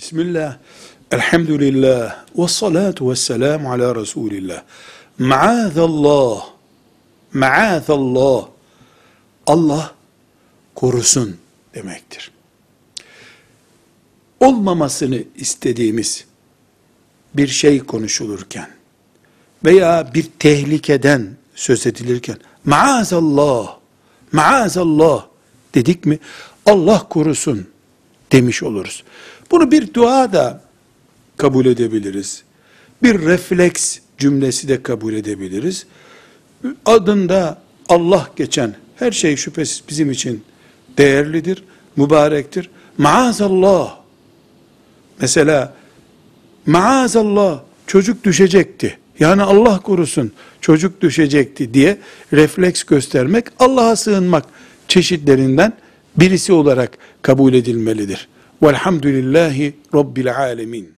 Bismillah, elhamdülillah, ve salatu ve selamu ala Resulillah. Maazallah, maazallah, Allah korusun demektir. Olmamasını istediğimiz bir şey konuşulurken veya bir tehlikeden söz edilirken maazallah, maazallah dedik mi Allah korusun demiş oluruz. Bunu bir dua da kabul edebiliriz. Bir refleks cümlesi de kabul edebiliriz. Adında Allah geçen her şey şüphesiz bizim için değerlidir, mübarektir. Maazallah. Mesela maazallah çocuk düşecekti. Yani Allah korusun çocuk düşecekti diye refleks göstermek Allah'a sığınmak çeşitlerinden birisi olarak kabul edilmelidir. Velhamdülillahi Rabbil alemin.